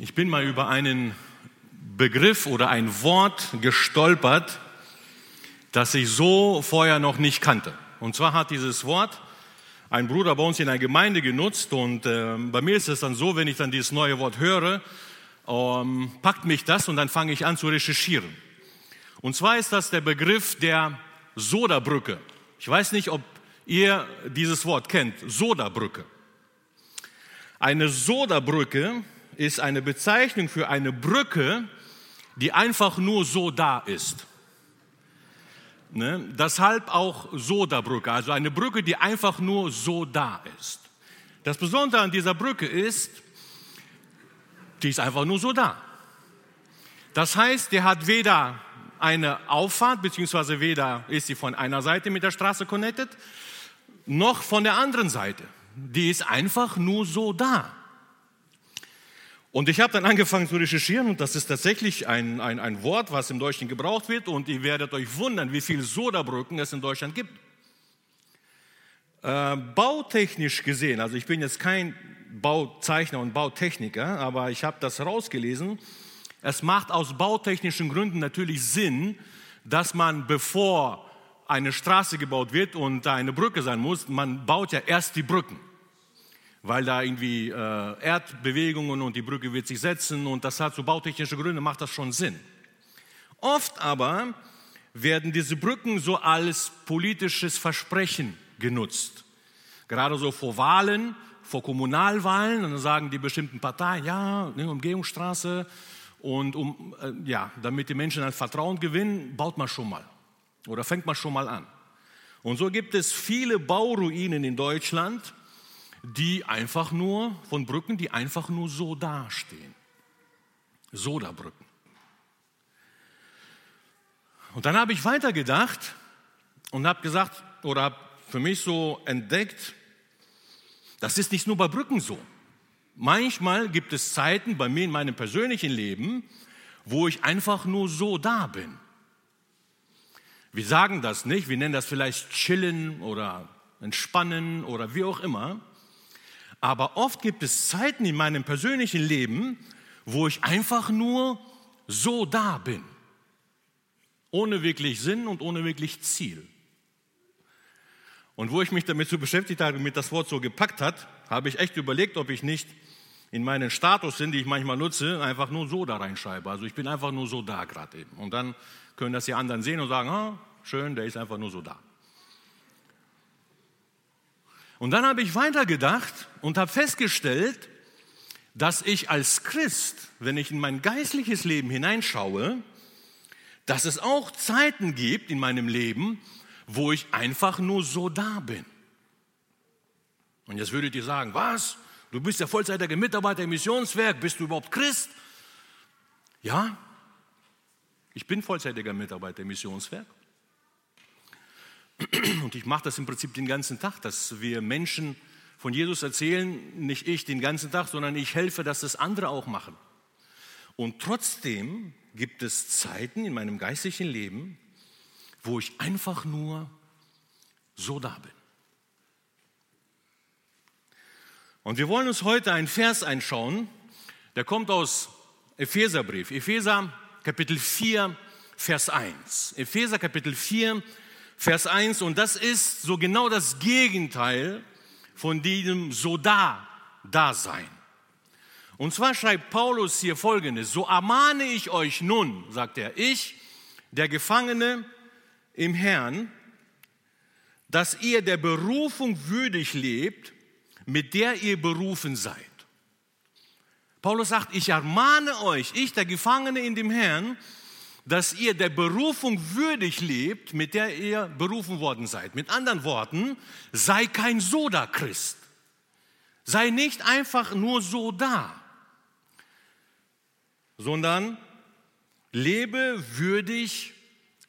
Ich bin mal über einen Begriff oder ein Wort gestolpert, das ich so vorher noch nicht kannte. Und zwar hat dieses Wort ein Bruder bei uns in einer Gemeinde genutzt und äh, bei mir ist es dann so, wenn ich dann dieses neue Wort höre, ähm, packt mich das und dann fange ich an zu recherchieren. Und zwar ist das der Begriff der Sodabrücke. Ich weiß nicht, ob ihr dieses Wort kennt, Sodabrücke. Eine Sodabrücke ist eine Bezeichnung für eine Brücke, die einfach nur so da ist. Ne? Deshalb auch Sodabrücke, also eine Brücke, die einfach nur so da ist. Das Besondere an dieser Brücke ist, die ist einfach nur so da. Das heißt, der hat weder eine Auffahrt, beziehungsweise weder ist sie von einer Seite mit der Straße connected, noch von der anderen Seite. Die ist einfach nur so da. Und ich habe dann angefangen zu recherchieren und das ist tatsächlich ein, ein, ein Wort, was im Deutschen gebraucht wird und ihr werdet euch wundern, wie viele Sodabrücken es in Deutschland gibt. Äh, bautechnisch gesehen, also ich bin jetzt kein Bauzeichner und Bautechniker, aber ich habe das rausgelesen. Es macht aus bautechnischen Gründen natürlich Sinn, dass man, bevor eine Straße gebaut wird und eine Brücke sein muss, man baut ja erst die Brücken weil da irgendwie äh, Erdbewegungen und die Brücke wird sich setzen und das hat so bautechnische Gründe, macht das schon Sinn. Oft aber werden diese Brücken so als politisches Versprechen genutzt. Gerade so vor Wahlen, vor Kommunalwahlen, und dann sagen die bestimmten Parteien, ja, eine Umgehungsstraße und um, äh, ja, damit die Menschen ein Vertrauen gewinnen, baut man schon mal oder fängt man schon mal an. Und so gibt es viele Bauruinen in Deutschland, die einfach nur, von Brücken, die einfach nur so dastehen. Sodabrücken. Und dann habe ich weitergedacht und habe gesagt, oder habe für mich so entdeckt, das ist nicht nur bei Brücken so. Manchmal gibt es Zeiten bei mir in meinem persönlichen Leben, wo ich einfach nur so da bin. Wir sagen das nicht, wir nennen das vielleicht chillen oder entspannen oder wie auch immer. Aber oft gibt es Zeiten in meinem persönlichen Leben, wo ich einfach nur so da bin. Ohne wirklich Sinn und ohne wirklich Ziel. Und wo ich mich damit so beschäftigt habe, mit das Wort so gepackt hat, habe ich echt überlegt, ob ich nicht in meinen Status sind, die ich manchmal nutze, einfach nur so da reinschreibe. Also ich bin einfach nur so da gerade eben. Und dann können das die anderen sehen und sagen, ah, schön, der ist einfach nur so da. Und dann habe ich weitergedacht und habe festgestellt, dass ich als Christ, wenn ich in mein geistliches Leben hineinschaue, dass es auch Zeiten gibt in meinem Leben, wo ich einfach nur so da bin. Und jetzt würdet ihr sagen, was? Du bist ja vollzeitiger Mitarbeiter im Missionswerk, bist du überhaupt Christ? Ja, ich bin vollzeitiger Mitarbeiter im Missionswerk. Und ich mache das im Prinzip den ganzen Tag, dass wir Menschen von Jesus erzählen, nicht ich den ganzen Tag, sondern ich helfe, dass das andere auch machen. Und trotzdem gibt es Zeiten in meinem geistlichen Leben, wo ich einfach nur so da bin. Und wir wollen uns heute einen Vers einschauen, der kommt aus Epheserbrief, Epheser Kapitel 4, Vers 1. Epheser Kapitel 4, Vers 1, und das ist so genau das Gegenteil von diesem so da, da sein. Und zwar schreibt Paulus hier folgendes, so ermahne ich euch nun, sagt er, ich, der Gefangene im Herrn, dass ihr der Berufung würdig lebt, mit der ihr berufen seid. Paulus sagt, ich ermahne euch, ich, der Gefangene in dem Herrn, dass ihr der Berufung würdig lebt, mit der ihr berufen worden seid. Mit anderen Worten, sei kein Soda-Christ. Sei nicht einfach nur so da, sondern lebe würdig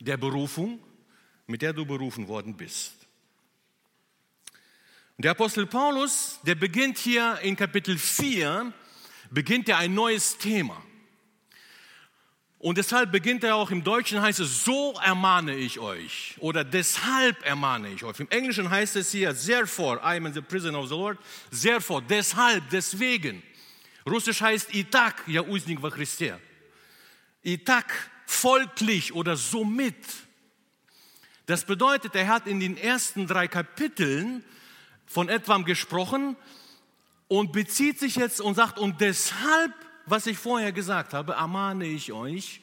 der Berufung, mit der du berufen worden bist. Der Apostel Paulus, der beginnt hier in Kapitel 4, beginnt er ein neues Thema. Und deshalb beginnt er auch im Deutschen, heißt es, so ermahne ich euch oder deshalb ermahne ich euch. Im Englischen heißt es hier, therefore, I am in the prison of the Lord, therefore, deshalb, deswegen. Russisch heißt Itak, ja uznik во Christe. Itak, folglich oder somit. Das bedeutet, er hat in den ersten drei Kapiteln von etwam gesprochen und bezieht sich jetzt und sagt, und deshalb was ich vorher gesagt habe, ermahne ich euch,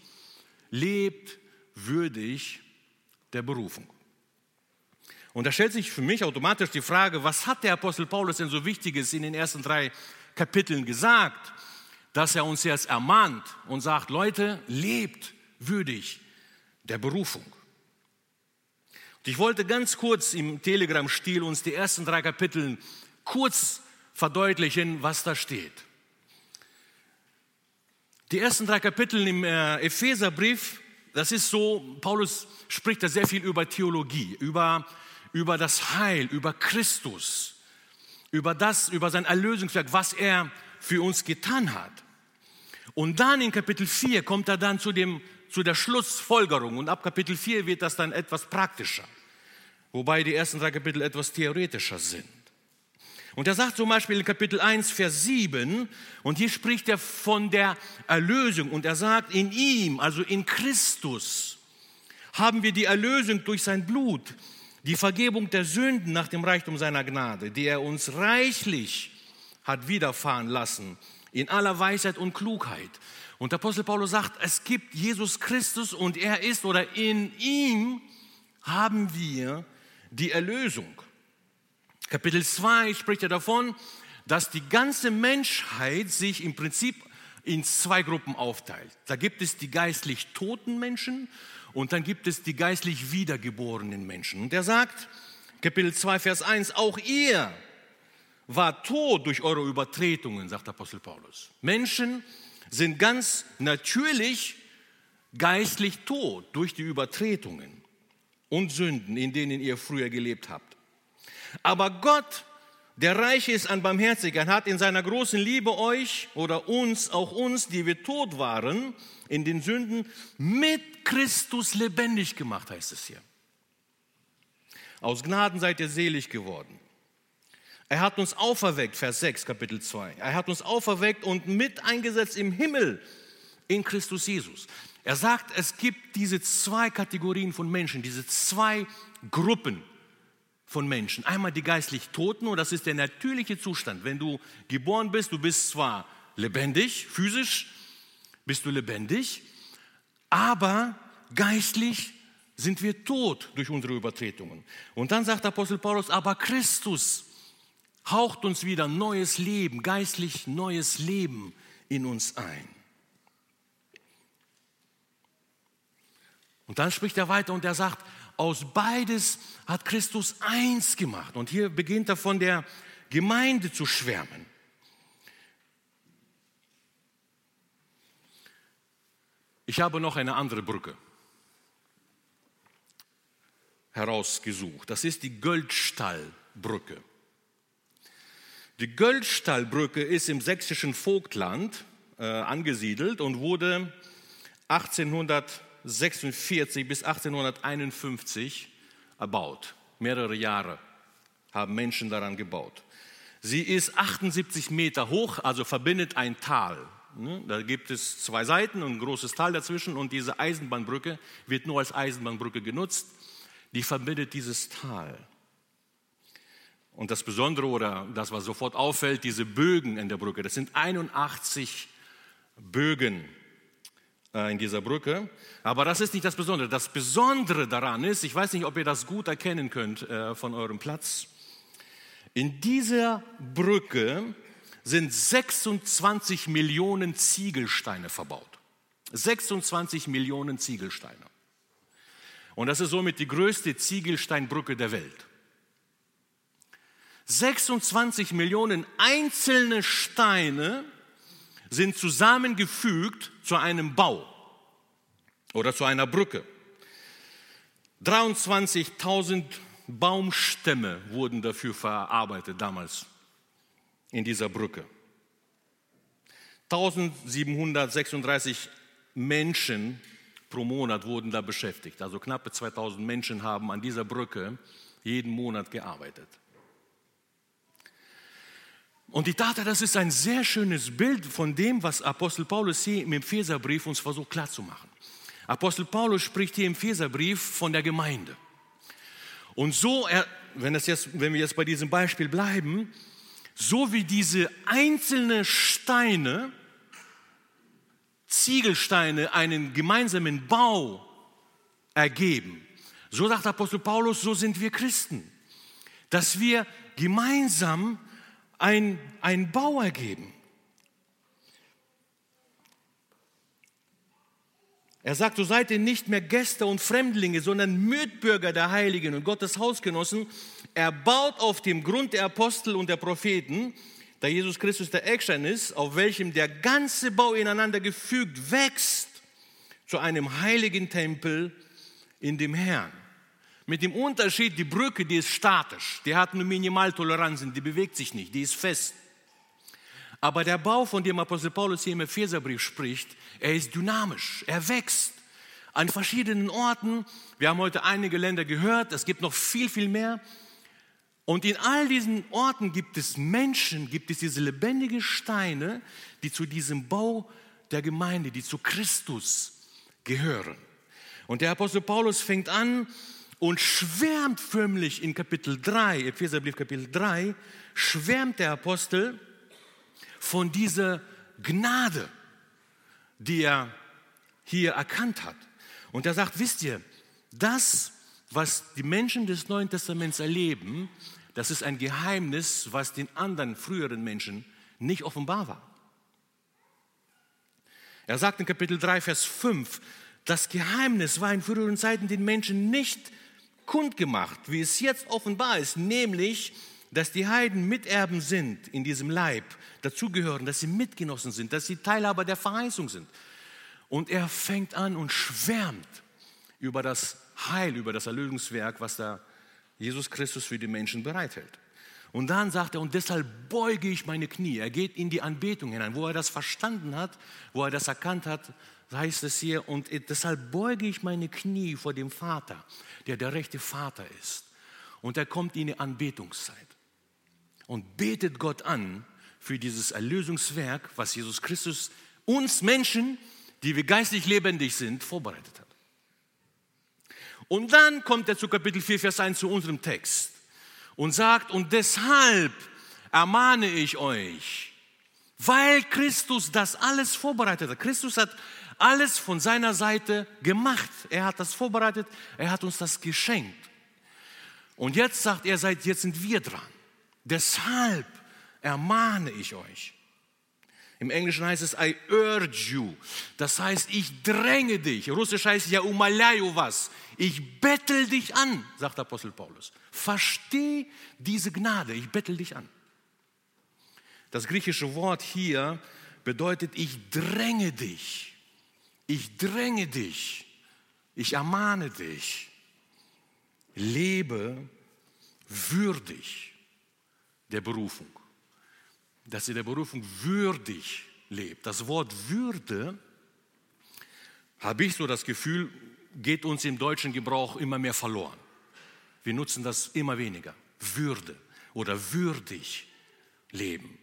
lebt würdig der Berufung. Und da stellt sich für mich automatisch die Frage, was hat der Apostel Paulus denn so Wichtiges in den ersten drei Kapiteln gesagt, dass er uns jetzt ermahnt und sagt, Leute, lebt würdig der Berufung. Und ich wollte ganz kurz im Telegram-Stil uns die ersten drei Kapitel kurz verdeutlichen, was da steht. Die ersten drei Kapitel im äh, Epheserbrief, das ist so, Paulus spricht da sehr viel über Theologie, über über das Heil, über Christus, über das, über sein Erlösungswerk, was er für uns getan hat. Und dann in Kapitel 4 kommt er dann zu, dem, zu der Schlussfolgerung und ab Kapitel 4 wird das dann etwas praktischer, wobei die ersten drei Kapitel etwas theoretischer sind. Und er sagt zum Beispiel in Kapitel 1, Vers 7, und hier spricht er von der Erlösung und er sagt, in ihm, also in Christus, haben wir die Erlösung durch sein Blut, die Vergebung der Sünden nach dem Reichtum seiner Gnade, die er uns reichlich hat widerfahren lassen, in aller Weisheit und Klugheit. Und der Apostel Paulus sagt, es gibt Jesus Christus und er ist oder in ihm haben wir die Erlösung. Kapitel 2 spricht er davon, dass die ganze Menschheit sich im Prinzip in zwei Gruppen aufteilt. Da gibt es die geistlich toten Menschen und dann gibt es die geistlich wiedergeborenen Menschen. Und er sagt, Kapitel 2, Vers 1, auch ihr war tot durch eure Übertretungen, sagt Apostel Paulus. Menschen sind ganz natürlich geistlich tot durch die Übertretungen und Sünden, in denen ihr früher gelebt habt. Aber Gott, der reich ist an Barmherzigkeit, hat in seiner großen Liebe euch oder uns, auch uns, die wir tot waren, in den Sünden, mit Christus lebendig gemacht, heißt es hier. Aus Gnaden seid ihr selig geworden. Er hat uns auferweckt, Vers 6, Kapitel 2. Er hat uns auferweckt und mit eingesetzt im Himmel in Christus Jesus. Er sagt, es gibt diese zwei Kategorien von Menschen, diese zwei Gruppen von Menschen. Einmal die geistlich Toten, und das ist der natürliche Zustand. Wenn du geboren bist, du bist zwar lebendig, physisch, bist du lebendig, aber geistlich sind wir tot durch unsere Übertretungen. Und dann sagt Apostel Paulus, aber Christus haucht uns wieder neues Leben, geistlich neues Leben in uns ein. Und dann spricht er weiter und er sagt, aus beides hat Christus eins gemacht. Und hier beginnt er von der Gemeinde zu schwärmen. Ich habe noch eine andere Brücke herausgesucht. Das ist die Göldstallbrücke. Die Göldstallbrücke ist im sächsischen Vogtland äh, angesiedelt und wurde 1846 bis 1851 erbaut. Mehrere Jahre haben Menschen daran gebaut. Sie ist 78 Meter hoch, also verbindet ein Tal Ne? Da gibt es zwei Seiten und ein großes Tal dazwischen und diese Eisenbahnbrücke wird nur als Eisenbahnbrücke genutzt. Die verbindet dieses Tal. Und das Besondere oder das, was sofort auffällt, diese Bögen in der Brücke, das sind 81 Bögen in dieser Brücke. Aber das ist nicht das Besondere. Das Besondere daran ist, ich weiß nicht, ob ihr das gut erkennen könnt äh, von eurem Platz, in dieser Brücke sind 26 Millionen Ziegelsteine verbaut. 26 Millionen Ziegelsteine. Und das ist somit die größte Ziegelsteinbrücke der Welt. 26 Millionen einzelne Steine sind zusammengefügt zu einem Bau oder zu einer Brücke. 23.000 Baumstämme wurden dafür verarbeitet damals in dieser Brücke. 1736 Menschen pro Monat wurden da beschäftigt. Also knappe 2000 Menschen haben an dieser Brücke jeden Monat gearbeitet. Und ich dachte, das ist ein sehr schönes Bild von dem, was Apostel Paulus hier im Epheserbrief uns versucht klarzumachen. Apostel Paulus spricht hier im Epheserbrief von der Gemeinde. Und so, wenn, das jetzt, wenn wir jetzt bei diesem Beispiel bleiben, so wie diese einzelnen Steine, Ziegelsteine einen gemeinsamen Bau ergeben, so sagt Apostel Paulus, so sind wir Christen, dass wir gemeinsam ein, ein Bau ergeben. Er sagt, so seid ihr nicht mehr Gäste und Fremdlinge, sondern Mitbürger der Heiligen und Gottes Hausgenossen. Er baut auf dem Grund der Apostel und der Propheten, da Jesus Christus der Eckstein ist, auf welchem der ganze Bau ineinander gefügt wächst zu einem heiligen Tempel in dem Herrn. Mit dem Unterschied, die Brücke, die ist statisch, die hat nur Minimaltoleranzen, die bewegt sich nicht, die ist fest. Aber der Bau, von dem Apostel Paulus hier im Epheserbrief spricht, er ist dynamisch, er wächst an verschiedenen Orten. Wir haben heute einige Länder gehört, es gibt noch viel, viel mehr. Und in all diesen Orten gibt es Menschen, gibt es diese lebendigen Steine, die zu diesem Bau der Gemeinde, die zu Christus gehören. Und der Apostel Paulus fängt an, und schwärmt förmlich in Kapitel 3, Epheserbrief Kapitel 3, schwärmt der Apostel von dieser Gnade, die er hier erkannt hat. Und er sagt, wisst ihr, das, was die Menschen des Neuen Testaments erleben, das ist ein Geheimnis, was den anderen früheren Menschen nicht offenbar war. Er sagt in Kapitel 3, Vers 5, das Geheimnis war in früheren Zeiten den Menschen nicht kundgemacht, wie es jetzt offenbar ist, nämlich, dass die Heiden Miterben sind in diesem Leib, dazugehören, dass sie Mitgenossen sind, dass sie Teilhaber der Verheißung sind. Und er fängt an und schwärmt über das Heil, über das Erlösungswerk, was da Jesus Christus für die Menschen bereithält. Und dann sagt er, und deshalb beuge ich meine Knie. Er geht in die Anbetung hinein, wo er das verstanden hat, wo er das erkannt hat, heißt es hier, und deshalb beuge ich meine Knie vor dem Vater, der der rechte Vater ist. Und er kommt in die Anbetungszeit und betet Gott an für dieses Erlösungswerk, was Jesus Christus uns Menschen, die wir geistlich lebendig sind, vorbereitet hat. Und dann kommt er zu Kapitel 4, Vers 1 zu unserem Text und sagt, und deshalb ermahne ich euch, weil Christus das alles vorbereitet hat. Christus hat alles von seiner Seite gemacht. Er hat das vorbereitet, er hat uns das geschenkt. Und jetzt sagt er, seit jetzt sind wir dran. Deshalb ermahne ich euch. Im Englischen heißt es I urge you. Das heißt, ich dränge dich. Russisch heißt ja umalayu was. Ich bettel dich an, sagt Apostel Paulus. Versteh diese Gnade, ich bettel dich an. Das griechische Wort hier bedeutet, ich dränge dich ich dränge dich, ich ermahne dich, lebe würdig der Berufung, dass ihr der Berufung würdig lebt. Das Wort Würde, habe ich so das Gefühl, geht uns im deutschen Gebrauch immer mehr verloren. Wir nutzen das immer weniger. Würde oder würdig leben.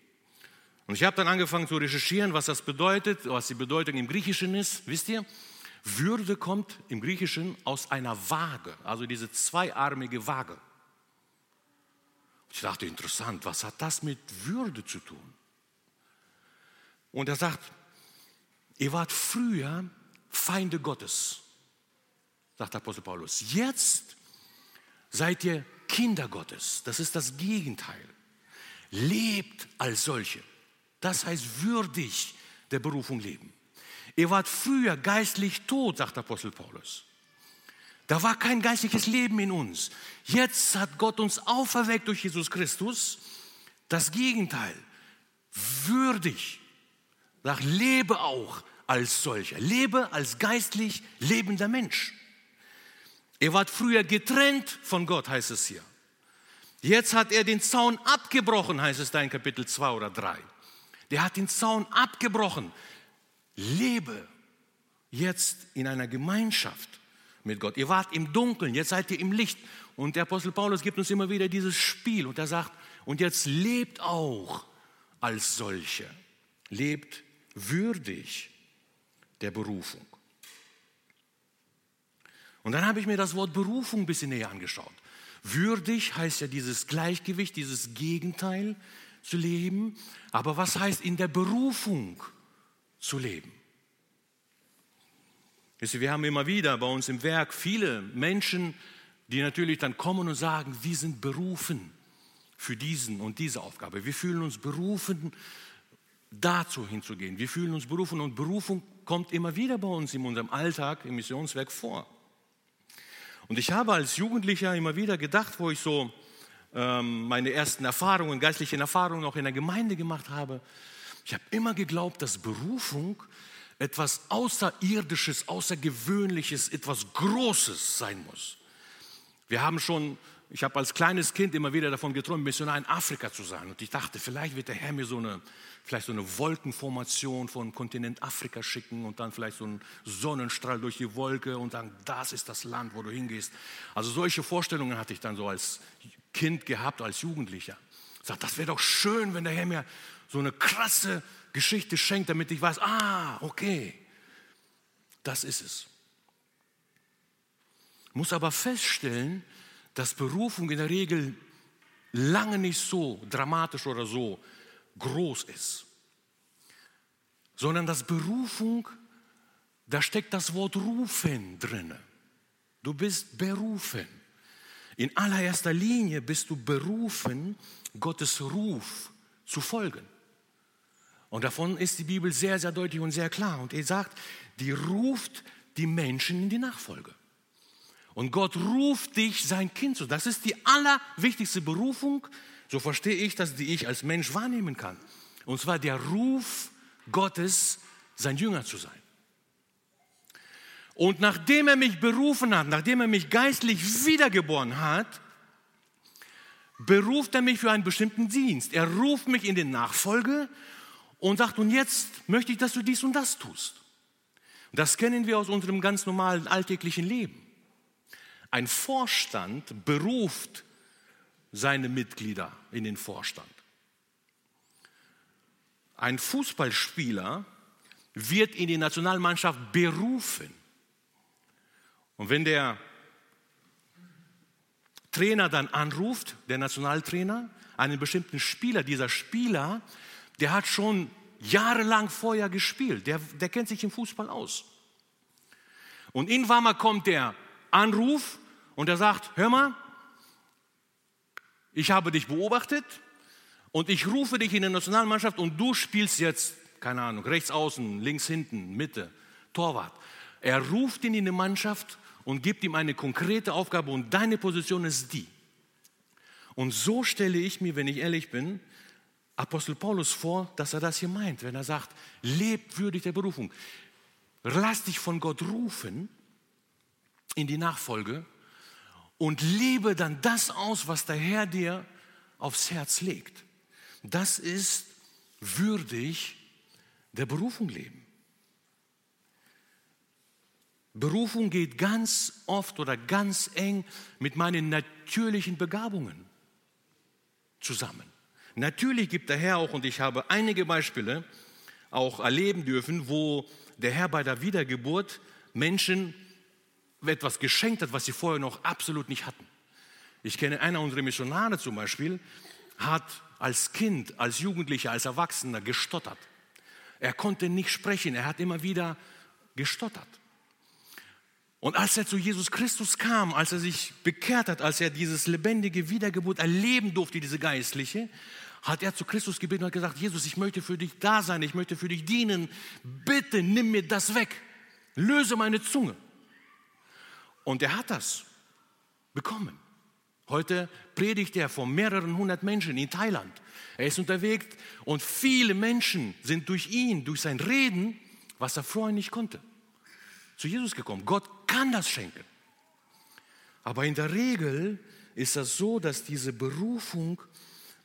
Und ich habe dann angefangen zu recherchieren, was das bedeutet, was die Bedeutung im Griechischen ist. Wisst ihr, Würde kommt im Griechischen aus einer Waage, also diese zweiarmige Waage. Ich dachte, interessant, was hat das mit Würde zu tun? Und er sagt, ihr wart früher Feinde Gottes, sagt Apostel Paulus. Jetzt seid ihr Kinder Gottes. Das ist das Gegenteil. Lebt als solche. Das heißt würdig der Berufung leben. Ihr wart früher geistlich tot, sagt Apostel Paulus. Da war kein geistliches Leben in uns. Jetzt hat Gott uns auferweckt durch Jesus Christus. Das Gegenteil. Würdig. Sag, lebe auch als solcher. Lebe als geistlich lebender Mensch. Ihr wart früher getrennt von Gott, heißt es hier. Jetzt hat er den Zaun abgebrochen, heißt es da in Kapitel 2 oder 3 der hat den Zaun abgebrochen. Lebe jetzt in einer Gemeinschaft mit Gott. Ihr wart im Dunkeln, jetzt seid ihr im Licht. Und der Apostel Paulus gibt uns immer wieder dieses Spiel und er sagt, und jetzt lebt auch als solche. Lebt würdig der Berufung. Und dann habe ich mir das Wort Berufung ein bisschen näher angeschaut. Würdig heißt ja dieses Gleichgewicht, dieses Gegenteil zu leben. Aber was heißt in der Berufung zu leben? Wir haben immer wieder bei uns im Werk viele Menschen, die natürlich dann kommen und sagen, wir sind berufen für diesen und diese Aufgabe. Wir fühlen uns berufen, dazu hinzugehen. Wir fühlen uns berufen und Berufung kommt immer wieder bei uns in unserem Alltag, im Missionswerk vor. Und ich habe als Jugendlicher immer wieder gedacht, wo ich so ähm, meine ersten Erfahrungen, geistlichen Erfahrungen auch in der Gemeinde gemacht habe, ich habe immer geglaubt, dass Berufung etwas Außerirdisches, Außergewöhnliches, etwas Großes sein muss. Wir haben schon, ich habe als kleines Kind immer wieder davon geträumt, Missionar in Afrika zu sein. Und ich dachte, vielleicht wird der Herr mir so eine, vielleicht so eine Wolkenformation vom Kontinent Afrika schicken und dann vielleicht so einen Sonnenstrahl durch die Wolke und dann, das ist das Land, wo du hingehst. Also solche Vorstellungen hatte ich dann so als Kind gehabt, als Jugendlicher. Ich sagte, das wäre doch schön, wenn der Herr mir so eine krasse Geschichte schenkt, damit ich weiß, ah, okay, das ist es. Muss aber feststellen, dass Berufung in der Regel lange nicht so dramatisch oder so groß ist, sondern dass Berufung, da steckt das Wort rufen drin. Du bist berufen. In allererster Linie bist du berufen, Gottes Ruf zu folgen. Und davon ist die Bibel sehr, sehr deutlich und sehr klar. Und er sagt, die ruft die Menschen in die Nachfolge. Und Gott ruft dich, sein Kind zu. Das ist die allerwichtigste Berufung, so verstehe ich das, die ich als Mensch wahrnehmen kann. Und zwar der Ruf Gottes, sein Jünger zu sein. Und nachdem er mich berufen hat, nachdem er mich geistlich wiedergeboren hat, beruft er mich für einen bestimmten Dienst. Er ruft mich in die Nachfolge und sagt, und jetzt möchte ich, dass du dies und das tust. Das kennen wir aus unserem ganz normalen alltäglichen Leben. Ein Vorstand beruft seine Mitglieder in den Vorstand. Ein Fußballspieler wird in die Nationalmannschaft berufen. Und wenn der Trainer dann anruft, der Nationaltrainer, einen bestimmten Spieler, dieser Spieler, der hat schon jahrelang vorher gespielt, der, der kennt sich im Fußball aus. Und irgendwann mal kommt der Anruf und er sagt, hör mal, ich habe dich beobachtet und ich rufe dich in die Nationalmannschaft und du spielst jetzt, keine Ahnung, rechts außen, links hinten, Mitte, Torwart. Er ruft ihn in die Mannschaft und gibt ihm eine konkrete Aufgabe und deine Position ist die. Und so stelle ich mir, wenn ich ehrlich bin, Apostel Paulus vor, dass er das hier meint, wenn er sagt, lebt würdig der Berufung. Lass dich von Gott rufen in die Nachfolge und lebe dann das aus, was der Herr dir aufs Herz legt. Das ist würdig der Berufung leben. Berufung geht ganz oft oder ganz eng mit meinen natürlichen Begabungen zusammen. Natürlich gibt der Herr auch, und ich habe einige Beispiele auch erleben dürfen, wo der Herr bei der Wiedergeburt Menschen etwas geschenkt hat, was sie vorher noch absolut nicht hatten. Ich kenne einer unserer Missionare zum Beispiel, hat als Kind, als Jugendlicher, als Erwachsener gestottert. Er konnte nicht sprechen, er hat immer wieder gestottert. Und als er zu Jesus Christus kam, als er sich bekehrt hat, als er dieses lebendige Wiedergeburt erleben durfte, diese geistliche, hat er zu Christus gebeten und hat gesagt, Jesus, ich möchte für dich da sein, ich möchte für dich dienen, bitte nimm mir das weg, löse meine Zunge. Und er hat das bekommen. Heute predigt er vor mehreren hundert Menschen in Thailand. Er ist unterwegs und viele Menschen sind durch ihn, durch sein Reden, was er vorher nicht konnte, zu Jesus gekommen. Gott kann das schenken. Aber in der Regel ist das so, dass diese Berufung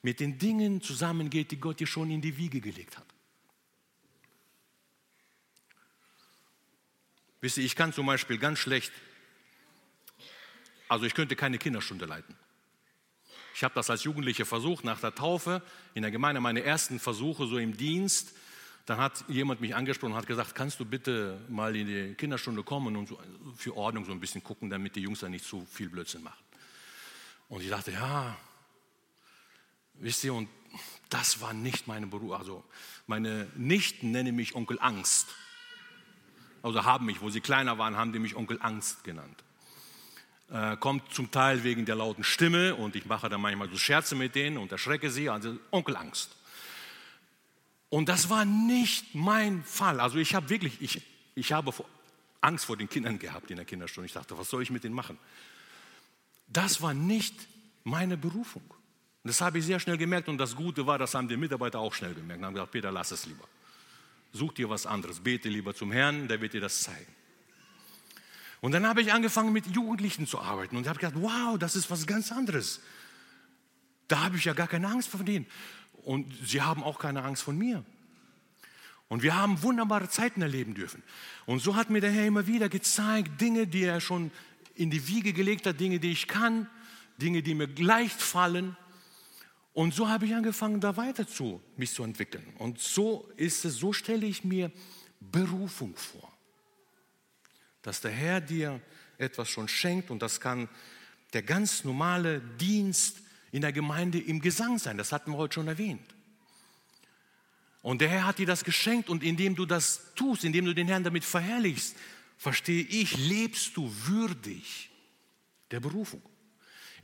mit den Dingen zusammengeht, die Gott dir schon in die Wiege gelegt hat. Wisst ihr, ich kann zum Beispiel ganz schlecht also ich könnte keine Kinderstunde leiten. Ich habe das als Jugendliche versucht, nach der Taufe in der Gemeinde, meine ersten Versuche so im Dienst. Dann hat jemand mich angesprochen und hat gesagt, kannst du bitte mal in die Kinderstunde kommen und so für Ordnung so ein bisschen gucken, damit die Jungs da nicht zu viel Blödsinn machen. Und ich dachte, ja, wisst ihr, und das war nicht meine Beruf. Also meine Nichten nennen mich Onkel Angst. Also haben mich, wo sie kleiner waren, haben die mich Onkel Angst genannt. Äh, kommt zum Teil wegen der lauten Stimme und ich mache dann manchmal so Scherze mit denen und erschrecke sie, also Onkel Angst. Und das war nicht mein Fall. Also ich habe wirklich, ich, ich habe Angst vor den Kindern gehabt in der Kinderstunde. Ich dachte, was soll ich mit denen machen? Das war nicht meine Berufung. Das habe ich sehr schnell gemerkt und das Gute war, das haben die Mitarbeiter auch schnell gemerkt. Und haben gesagt, Peter, lass es lieber. Such dir was anderes, bete lieber zum Herrn, der wird dir das zeigen. Und dann habe ich angefangen mit Jugendlichen zu arbeiten und habe gedacht, wow, das ist was ganz anderes. Da habe ich ja gar keine Angst vor denen. Und sie haben auch keine Angst von mir. Und wir haben wunderbare Zeiten erleben dürfen. Und so hat mir der Herr immer wieder gezeigt, Dinge, die er schon in die Wiege gelegt hat, Dinge, die ich kann, Dinge, die mir leicht fallen. Und so habe ich angefangen, da weiter zu mich zu entwickeln. Und so ist es, so stelle ich mir Berufung vor dass der Herr dir etwas schon schenkt und das kann der ganz normale Dienst in der Gemeinde im Gesang sein. Das hatten wir heute schon erwähnt. Und der Herr hat dir das geschenkt und indem du das tust, indem du den Herrn damit verherrlichst, verstehe ich, lebst du würdig der Berufung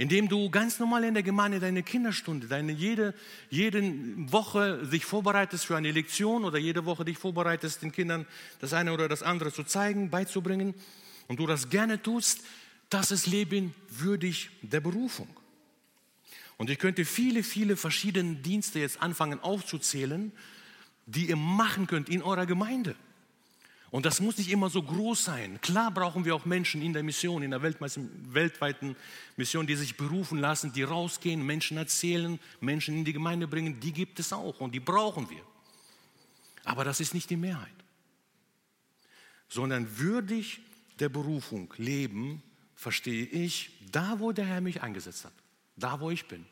indem du ganz normal in der Gemeinde deine Kinderstunde, deine jede, jede Woche sich vorbereitest für eine Lektion oder jede Woche dich vorbereitest, den Kindern das eine oder das andere zu zeigen, beizubringen und du das gerne tust, das ist Leben würdig der Berufung. Und ich könnte viele, viele verschiedene Dienste jetzt anfangen aufzuzählen, die ihr machen könnt in eurer Gemeinde. Und das muss nicht immer so groß sein. Klar brauchen wir auch Menschen in der Mission, in der weltweiten Mission, die sich berufen lassen, die rausgehen, Menschen erzählen, Menschen in die Gemeinde bringen. Die gibt es auch und die brauchen wir. Aber das ist nicht die Mehrheit. Sondern würdig der Berufung leben, verstehe ich, da wo der Herr mich eingesetzt hat, da wo ich bin,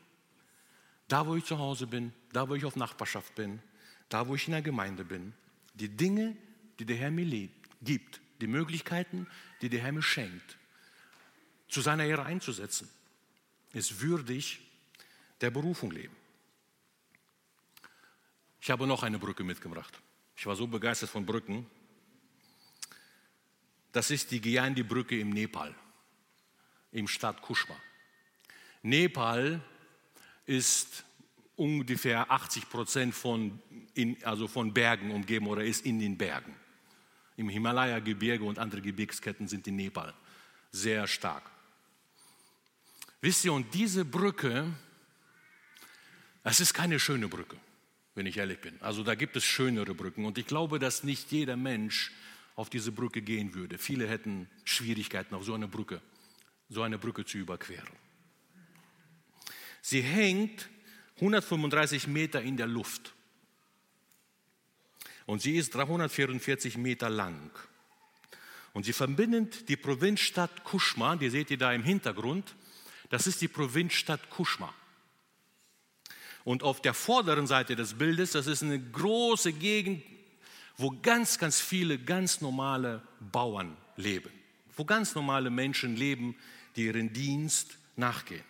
da wo ich zu Hause bin, da wo ich auf Nachbarschaft bin, da wo ich in der Gemeinde bin, die Dinge, die der Herr mir gibt, die Möglichkeiten, die der Herr mir schenkt, zu seiner Ehre einzusetzen, ist würdig der Berufung leben. Ich habe noch eine Brücke mitgebracht. Ich war so begeistert von Brücken. Das ist die Gyandi-Brücke im Nepal, im Stadt Kushma. Nepal ist ungefähr 80 Prozent von, in, also von Bergen umgeben oder ist in den Bergen im Himalaya-Gebirge und andere Gebirgsketten sind in Nepal sehr stark. Wisst ihr, und diese Brücke, es ist keine schöne Brücke, wenn ich ehrlich bin. Also da gibt es schönere Brücken und ich glaube, dass nicht jeder Mensch auf diese Brücke gehen würde. Viele hätten Schwierigkeiten, auf so eine Brücke, so eine Brücke zu überqueren. Sie hängt 135 Meter in der Luft und sie ist 344 Meter lang. Und sie verbindet die Provinzstadt Kuschma, die seht ihr da im Hintergrund, das ist die Provinzstadt Kuschma. Und auf der vorderen Seite des Bildes, das ist eine große Gegend, wo ganz, ganz viele ganz normale Bauern leben, wo ganz normale Menschen leben, die ihren Dienst nachgehen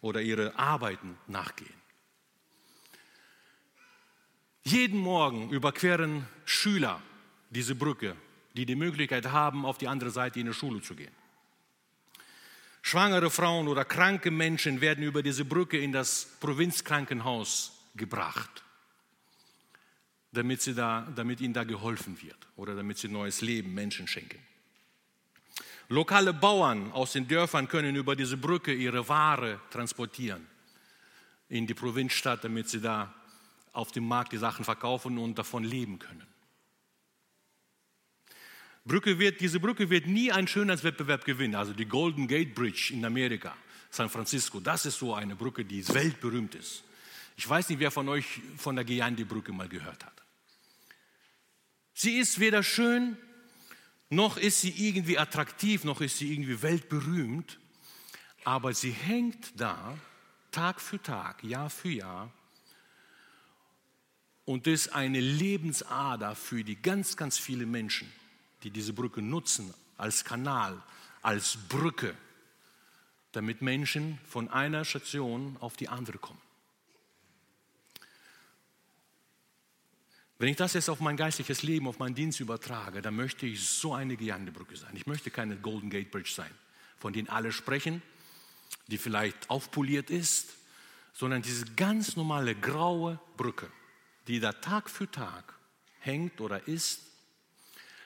oder ihre Arbeiten nachgehen. Jeden Morgen überqueren Schüler diese Brücke, die die Möglichkeit haben, auf die andere Seite in die Schule zu gehen. Schwangere Frauen oder kranke Menschen werden über diese Brücke in das Provinzkrankenhaus gebracht, damit, sie da, damit ihnen da geholfen wird oder damit sie neues Leben Menschen schenken. Lokale Bauern aus den Dörfern können über diese Brücke ihre Ware transportieren in die Provinzstadt, damit sie da auf dem Markt die Sachen verkaufen und davon leben können. Brücke wird, diese Brücke wird nie einen Schönheitswettbewerb gewinnen. Also die Golden Gate Bridge in Amerika, San Francisco, das ist so eine Brücke, die weltberühmt ist. Ich weiß nicht, wer von euch von der Geyandi-Brücke mal gehört hat. Sie ist weder schön, noch ist sie irgendwie attraktiv, noch ist sie irgendwie weltberühmt. aber sie hängt da Tag für Tag, Jahr für Jahr und ist eine Lebensader für die ganz, ganz viele Menschen, die diese Brücke nutzen als Kanal, als Brücke, damit Menschen von einer Station auf die andere kommen. Wenn ich das jetzt auf mein geistliches Leben, auf meinen Dienst übertrage, dann möchte ich so eine Geandebrücke sein. Ich möchte keine Golden Gate Bridge sein, von denen alle sprechen, die vielleicht aufpoliert ist, sondern diese ganz normale graue Brücke, die da Tag für Tag hängt oder ist,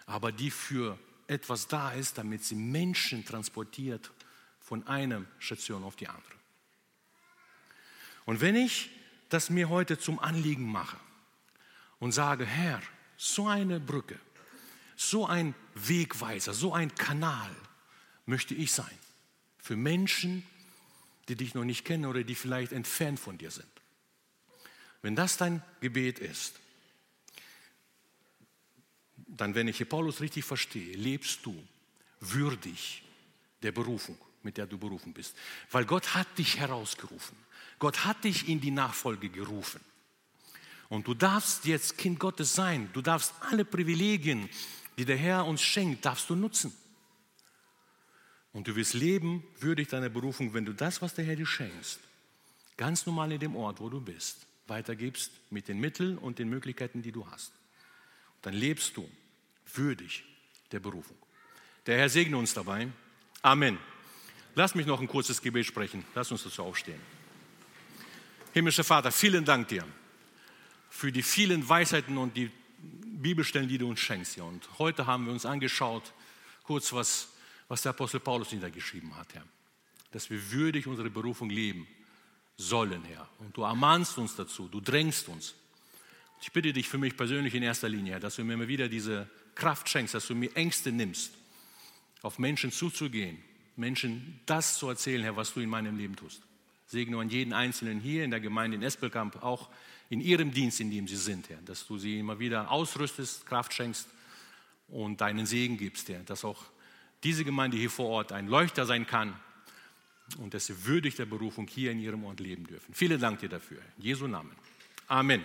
aber die für etwas da ist, damit sie Menschen transportiert von einer Station auf die andere. Und wenn ich das mir heute zum Anliegen mache, und sage, Herr, so eine Brücke, so ein Wegweiser, so ein Kanal möchte ich sein für Menschen, die dich noch nicht kennen oder die vielleicht entfernt von dir sind. Wenn das dein Gebet ist, dann, wenn ich hier Paulus richtig verstehe, lebst du würdig der Berufung, mit der du berufen bist. Weil Gott hat dich herausgerufen. Gott hat dich in die Nachfolge gerufen. Und du darfst jetzt Kind Gottes sein. Du darfst alle Privilegien, die der Herr uns schenkt, darfst du nutzen. Und du wirst leben würdig deiner Berufung, wenn du das, was der Herr dir schenkt, ganz normal in dem Ort, wo du bist, weitergibst mit den Mitteln und den Möglichkeiten, die du hast. Dann lebst du würdig der Berufung. Der Herr segne uns dabei. Amen. Lass mich noch ein kurzes Gebet sprechen. Lass uns dazu aufstehen. Himmlischer Vater, vielen Dank dir für die vielen Weisheiten und die Bibelstellen, die du uns schenkst. Und heute haben wir uns angeschaut, kurz was, was der Apostel Paulus niedergeschrieben hat, Herr. Dass wir würdig unsere Berufung leben sollen, Herr. Und du ermahnst uns dazu, du drängst uns. Ich bitte dich für mich persönlich in erster Linie, Herr, dass du mir immer wieder diese Kraft schenkst, dass du mir Ängste nimmst, auf Menschen zuzugehen, Menschen das zu erzählen, Herr, was du in meinem Leben tust. Segne an jeden Einzelnen hier in der Gemeinde in Espelkamp, auch in ihrem Dienst, in dem sie sind, Herr, dass du sie immer wieder ausrüstest, Kraft schenkst und deinen Segen gibst, Herr, dass auch diese Gemeinde hier vor Ort ein Leuchter sein kann und dass sie würdig der Berufung hier in ihrem Ort leben dürfen. Vielen Dank dir dafür. In Jesu Namen. Amen.